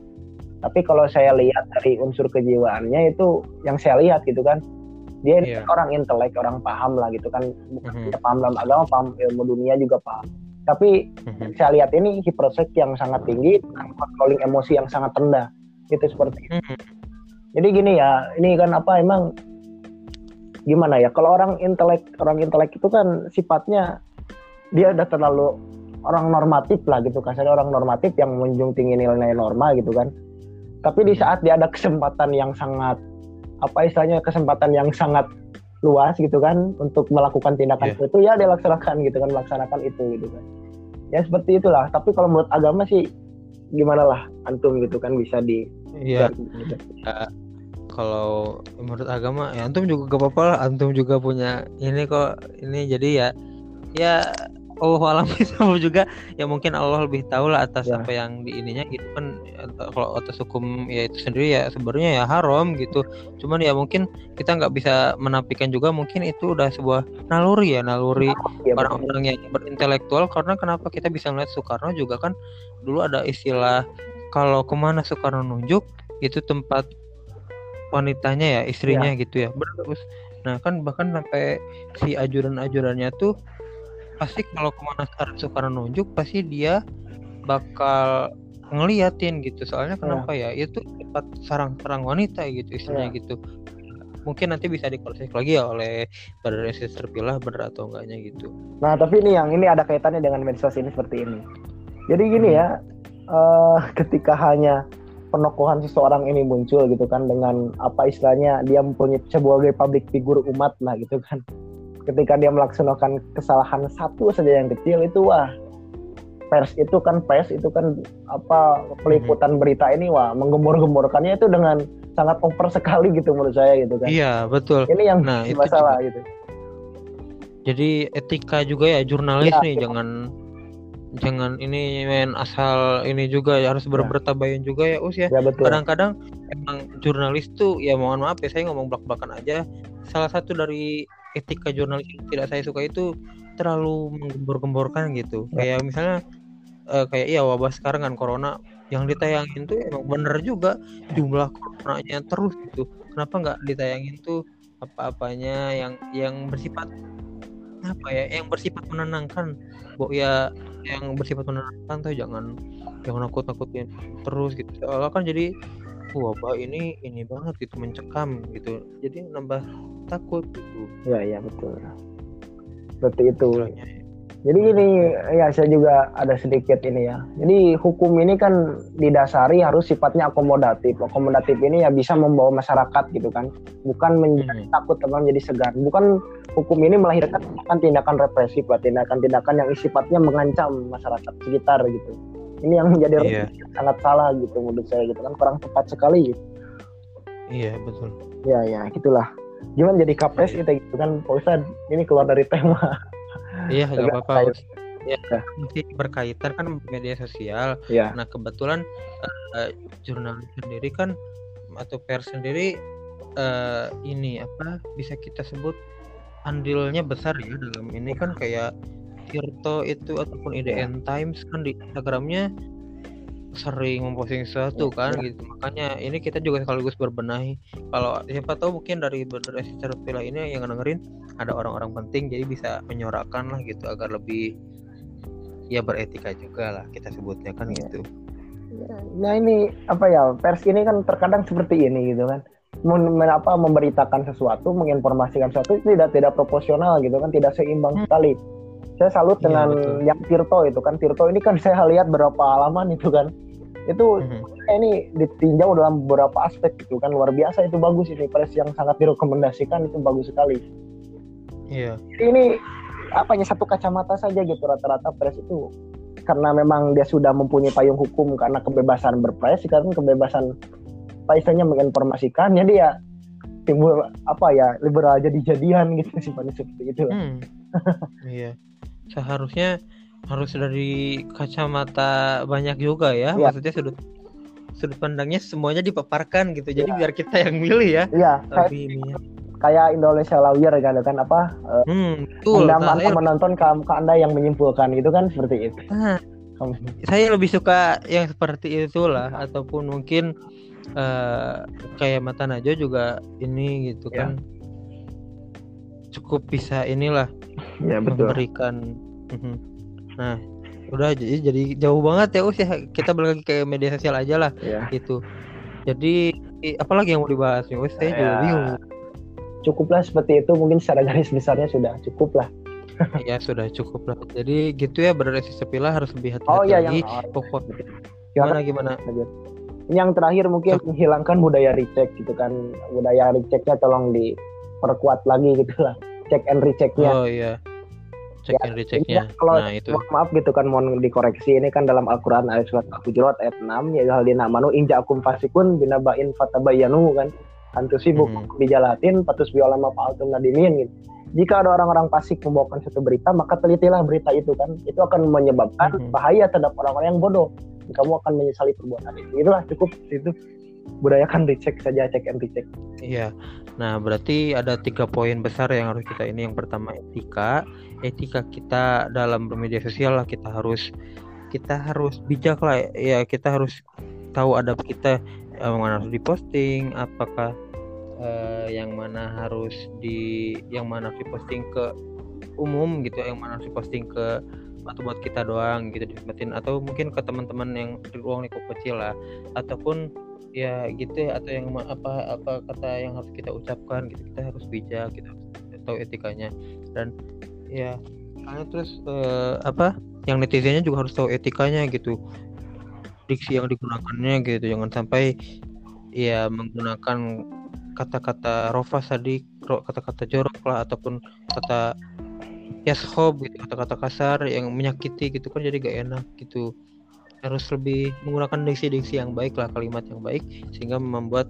Tapi kalau saya lihat dari unsur kejiwaannya itu yang saya lihat gitu kan dia
Iya.
orang intelek orang paham lah gitu kan bukan
Mhm.
hanya paham dalam agama paham ilmu dunia juga paham tapi
Mhm.
saya lihat ini hipersek yang sangat tinggi controlling emosi yang sangat rendah itu seperti itu.
Mhm.
jadi gini ya ini kan apa emang gimana ya kalau orang intelek orang intelek itu kan sifatnya dia udah terlalu orang normatif lah gitu kasarnya orang normatif yang menjunjung tinggi nilai norma gitu kan tapi di saat dia ada kesempatan yang sangat apa istilahnya kesempatan yang sangat luas gitu kan untuk melakukan tindakan
Iya.
itu ya dia laksanakan gitu kan melaksanakan itu gitu kan ya seperti itulah tapi kalau menurut agama sih gimana lah antum gitu kan bisa di
Iya,
gitu.
kalau menurut agama ya antum juga gak apa-apa lah, antum juga punya ini kok ini jadi ya ya Allah alam tahu juga ya mungkin Allah lebih tahu lah atas
Ya.
apa yang di ininya gitu kan kalau atas hukum ya itu sendiri ya sebenarnya ya haram gitu cuman ya mungkin kita nggak bisa menafikan juga mungkin itu udah sebuah naluri ya naluri
Ya, betul.
orang-orang yang berintelektual karena kenapa kita bisa melihat Soekarno juga kan dulu ada istilah kalau ke mana Soekarno nunjuk itu tempat wanitanya ya istrinya gitu ya nah kan bahkan sampai si ajuran-ajurannya tuh pasti kalau ke mana sekarang Soekarno nunjuk pasti dia bakal ngeliatin gitu. Soalnya kenapa ya? Itu tempat sarang-sarang wanita gitu istilahnya gitu. Mungkin nanti bisa dikoreksi lagi ya oleh Badan Riset terpilah bener atau enggaknya gitu.
Nah, tapi ini yang ini ada kaitannya dengan medsos ini seperti ini. Jadi gini ya, eh, ketika hanya penokohan seseorang ini muncul gitu kan dengan apa istilahnya dia mempunyai sebagai public figure umat lah gitu kan. Ketika dia melaksanakan kesalahan satu saja yang kecil itu wah pers itu kan pers itu kan apa peliputan berita ini wah menggembor-gemborkannya itu dengan sangat over sekali gitu menurut saya gitu kan.
iya betul.
Ini yang
Nah, itu
masalah gitu.
jadi etika juga ya jurnalis
Ya,
nih jangan jangan ini main asal ini juga ya harus ber-
Ya.
bertabayun juga ya us ya.
Ya
kadang-kadang emang jurnalis tuh ya mohon maaf ya saya ngomong belak-belakan aja. Salah satu dari etika jurnalis yang tidak saya suka itu terlalu menggembor-gemborkan gitu.
Ya.
kayak misalnya eh, kayak iya wabah sekarang kan corona. Yang ditayangin tuh emang bener juga jumlah coronanya terus gitu. Kenapa nggak ditayangin tuh apa-apanya yang yang bersifat apa ya yang bersifat menenangkan? Bu ya yang bersifat menenangkan tuh jangan jangan nakut nakutin terus gitu. Soalnya kan jadi wabah ini ini banget gitu mencekam gitu jadi nambah takut gitu
Ya ya betul. Seperti itu.
istilahnya.
Jadi gini ya saya juga ada sedikit ini ya. Jadi hukum ini kan didasari harus sifatnya akomodatif. Akomodatif ini ya bisa membawa masyarakat gitu kan. Bukan menjadi
Hmm.
takut teman menjadi segan. Bukan hukum ini melahirkan tindakan represif lah, tindakan-tindakan yang sifatnya mengancam masyarakat sekitar gitu. Ini yang menjadi
Iya.
sangat salah gitu menurut saya gitu kan kurang tepat sekali gitu.
iya betul
Ya ya gitulah. Gimana jadi kapres
Iya.
kita gitu kan Pak ini keluar dari tema.
iya nggak apa-apa. Us. ya masih berkaitan kan media sosial
Ya.
Nah kebetulan eh, jurnalis sendiri kan atau pers sendiri eh, ini apa bisa kita sebut andilnya besar ya dalam ini kan kayak Tirto itu ataupun IDN Times kan di Instagramnya sering memposting sesuatu
Ya,
kan
ya.
gitu makanya ini kita juga sekaligus berbenahi kalau siapa tahu mungkin dari Badan terpilah ini yang dengerin ada orang-orang penting jadi bisa menyorakan lah gitu agar lebih ya beretika juga lah kita sebutnya kan
Ya.
gitu
Nah ini apa ya pers ini kan terkadang seperti ini gitu kan. Men, apa memberitakan sesuatu, menginformasikan sesuatu tidak tidak proporsional gitu kan, tidak seimbang
Hmm.
sekali. Saya salut
Iya,
dengan
betul.
yang Tirto itu kan. Tirto ini kan saya lihat berapa halaman itu kan. Itu
Mhm.
ini ditinjau dalam beberapa aspek gitu kan luar biasa itu bagus ini pers yang sangat direkomendasikan itu bagus sekali.
Iya.
Jadi ini apanya satu kacamata saja gitu rata-rata pers itu karena memang dia sudah mempunyai payung hukum karena kebebasan berpres sekarang kebebasan paisanya menginformasikan jadi ya timbul apa ya liberal jadi jadian gitu sih pada seperti itu hmm.
iya. Seharusnya harus dari kacamata banyak juga ya, ya. maksudnya sudut sudut pandangnya semuanya dipaparkan gitu. Jadi ya. biar kita yang milih ya.
Iya. Ini. Ya. kayak Indonesia Lawyer kan kan apa eh, hmm, betul, anda nah, menonton ke, ke anda yang menyimpulkan gitu kan seperti itu. Nah,
saya lebih suka yang seperti itulah ataupun mungkin uh, kayak mata Najo juga ini gitu ya. kan cukup bisa inilah
ya, betul.
memberikan mhm. nah udah jadi jadi jauh banget ya us ya kita balik ke media sosial aja lah ya. gitu jadi apalagi yang mau dibahas us saya ya. juga bingung
cukuplah seperti itu mungkin secara garis besarnya sudah cukup lah
ya sudah cukup lah. Jadi gitu ya berarti sepilah harus lebih hati-hati oh, iya, lagi. Yang, oh, pokok gimana gimana?
Yang terakhir mungkin menghilangkan budaya recheck gitu kan. Budaya rechecknya tolong diperkuat lagi gitu lah. Check and rechecknya.
Oh iya. Check ya, and rechecknya.
Kalau nah, itu. maaf gitu kan mohon dikoreksi ini kan dalam Al-Qur'an ayat surat Al-Hujurat ayat 6 ya halina manu inja akum fasikun binabain fatabayanu kan antusibu hmm. dijalatin patus biolama fa'altum nadimin gitu jika ada orang-orang pasik membawakan satu berita, maka telitilah berita itu kan. Itu akan menyebabkan mm -hmm. bahaya terhadap orang-orang yang bodoh. Kamu akan menyesali perbuatan itu. Itulah cukup itu budayakan dicek saja cek and recheck.
Iya. Nah, berarti ada tiga poin besar yang harus kita ini. Yang pertama etika. Etika kita dalam bermedia sosial lah kita harus kita harus bijak lah ya kita harus tahu adab kita eh, mana harus diposting apakah uh, yang mana harus di yang mana harus diposting ke umum gitu yang mana harus diposting ke atau buat kita doang gitu disebutin atau mungkin ke teman-teman yang di ruang lingkup kecil lah. Ataupun ya gitu ya atau yang apa apa kata yang harus kita ucapkan gitu. Kita harus bijak kita harus tahu etikanya. Dan ya karena terus uh, apa yang netizennya juga harus tahu etikanya gitu. Diksi yang digunakannya gitu. Jangan sampai ya menggunakan kata-kata rofa tadi kata-kata jorok lah ataupun kata yashob gitu kata-kata kasar yang menyakiti gitu kan jadi gak enak gitu. Harus lebih menggunakan diksi-diksi yang baik lah kalimat yang baik sehingga membuat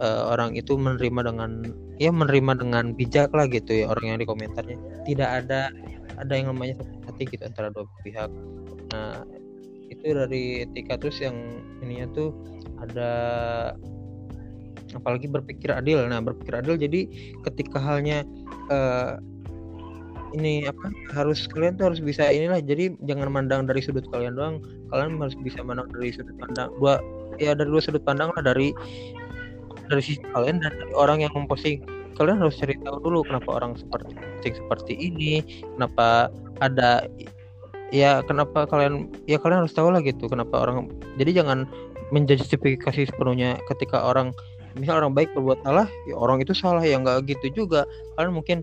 uh, orang itu menerima dengan ya menerima dengan bijak lah gitu ya orang yang di komentarnya tidak ada ada yang namanya hati gitu antara dua pihak. Nah itu dari etika terus yang ininya tuh ada apalagi berpikir adil. Nah berpikir adil jadi ketika halnya uh, ini apa harus kalian tuh harus bisa inilah jadi jangan mandang dari sudut kalian doang. Kalian harus bisa mandang dari sudut pandang dua ya dari dua sudut pandang lah dari dari sisi kalian dan dari orang yang memposting. Kalian harus cari tahu dulu kenapa orang seperti seperti ini kenapa ada ya kenapa kalian ya kalian harus tahu lah gitu kenapa orang jadi jangan menjustifikasi sepenuhnya ketika orang misal orang baik berbuat salah ya orang itu salah ya nggak gitu juga. Kalian mungkin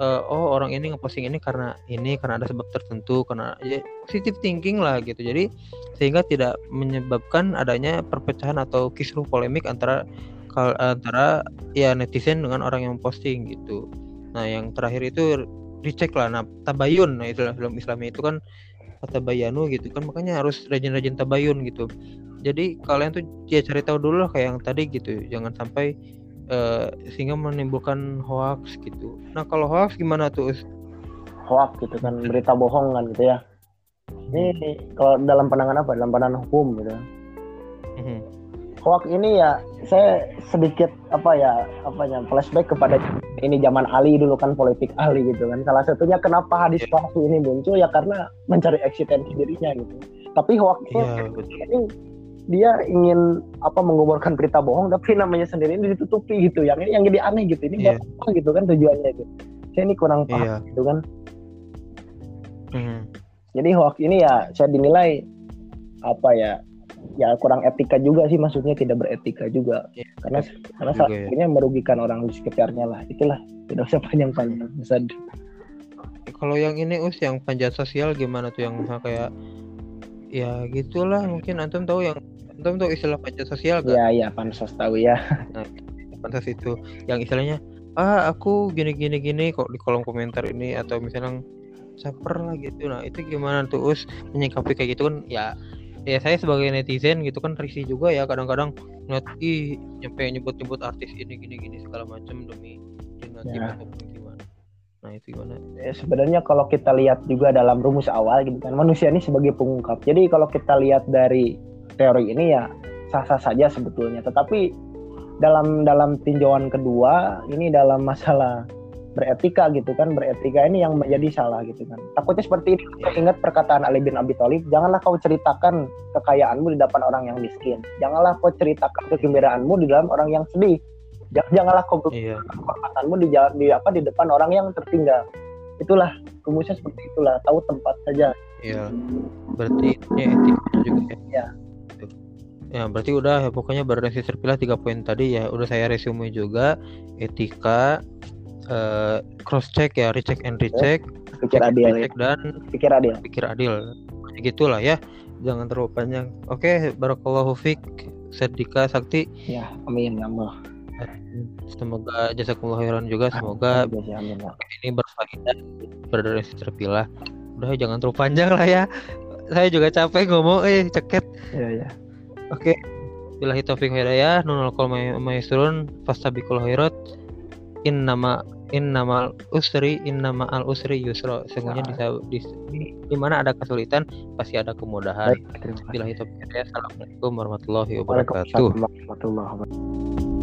uh, oh orang ini ngeposting ini karena ini karena ada sebab tertentu karena ya positive thinking lah gitu. Jadi sehingga tidak menyebabkan adanya perpecahan atau kisruh polemik antara antara ya netizen dengan orang yang posting gitu. Nah yang terakhir itu dicek lah nah tabayun. Nah itu film Islamnya itu kan tabayanu gitu kan makanya harus rajin-rajin tabayun gitu. Jadi kalian tuh ya cari tahu dulu lah kayak yang tadi gitu. Jangan sampai uh, sehingga menimbulkan hoax gitu. Nah kalau hoax gimana tuh
hoax gitu kan berita bohong kan gitu ya. Ini kalau dalam pandangan apa? Dalam pandangan hukum gitu. Mm-hmm. hoax ini ya saya sedikit apa ya apa ya flashback kepada ini zaman Ali dulu kan politik Ali gitu kan. Salah satunya kenapa hadis yeah. palsu ini muncul ya karena mencari eksistensi dirinya gitu. Tapi hoax itu yeah, ini dia ingin apa menguburkan berita bohong tapi namanya sendiri ini ditutupi gitu yang yang jadi aneh gitu ini yeah. apa gitu kan tujuannya gitu saya ini kurang paham yeah. gitu kan mm. jadi hoax ini ya saya dinilai apa ya ya kurang etika juga sih maksudnya tidak beretika juga yeah. karena karena salah ya. merugikan orang di sekitarnya lah itulah tidak usah panjang-panjang bisa
kalau yang ini us yang panjat sosial gimana tuh yang kayak ya gitulah mungkin antum tahu yang Antum tahu istilah panjat sosial
kan? Iya iya pansos tahu ya.
Nah, pansos itu yang istilahnya ah aku gini gini gini kok di kolom komentar ini atau misalnya caper lah gitu nah itu gimana tuh us menyikapi kayak gitu kan ya ya saya sebagai netizen gitu kan risih juga ya kadang-kadang ngeliat ih nyampe nyebut-nyebut artis ini gini gini segala macam demi dinasti
Ya.
gimana nah itu gimana
Ya, sebenarnya kalau kita lihat juga dalam rumus awal gitu kan manusia ini sebagai pengungkap. Jadi kalau kita lihat dari teori ini ya sah-sah saja sebetulnya. Tetapi dalam dalam tinjauan kedua ini dalam masalah beretika gitu kan beretika ini yang menjadi salah gitu kan. Takutnya seperti ini. Saya ingat perkataan Ali bin Abi Thalib, janganlah kau ceritakan kekayaanmu di depan orang yang miskin. Janganlah kau ceritakan kegembiraanmu di dalam orang yang sedih. Jangan- Janganlah kau
iya
kehormatanmu di, di apa di depan orang yang tertinggal. Itulah rumusnya seperti itulah. Tahu tempat saja.
iya berarti ini etika juga ya
Ya.
Ya berarti udah ya pokoknya berdasar terpilah tiga poin tadi ya udah saya resume juga etika eh, cross check ya recheck and recheck
Pikir
check
adil. ya.
recheck, dan
Pikir adil.
pikir adil gitulah ya jangan terlalu panjang oke barakallahu fiq Sedika Sakti
Ya, amin ya Allah.
semoga jazakumullah khairan juga semoga
Amin, ya, amin, ya.
ini berfaedah berdasar terpilah udah jangan terlalu panjang lah ya saya juga capek ngomong eh ceket
Ya, ya.
Oke. Billahi taufiq hidayah, nunul qol maisrun fastabiqul khairat. Innama innamal usri innama al usri yusra. Sesungguhnya di, di, di, di mana ada kesulitan pasti ada kemudahan.
Baik, terima kasih.
Hidayah. Assalamualaikum warahmatullahi wabarakatuh.
Waalaikumsalam warahmatullahi wabarakatuh.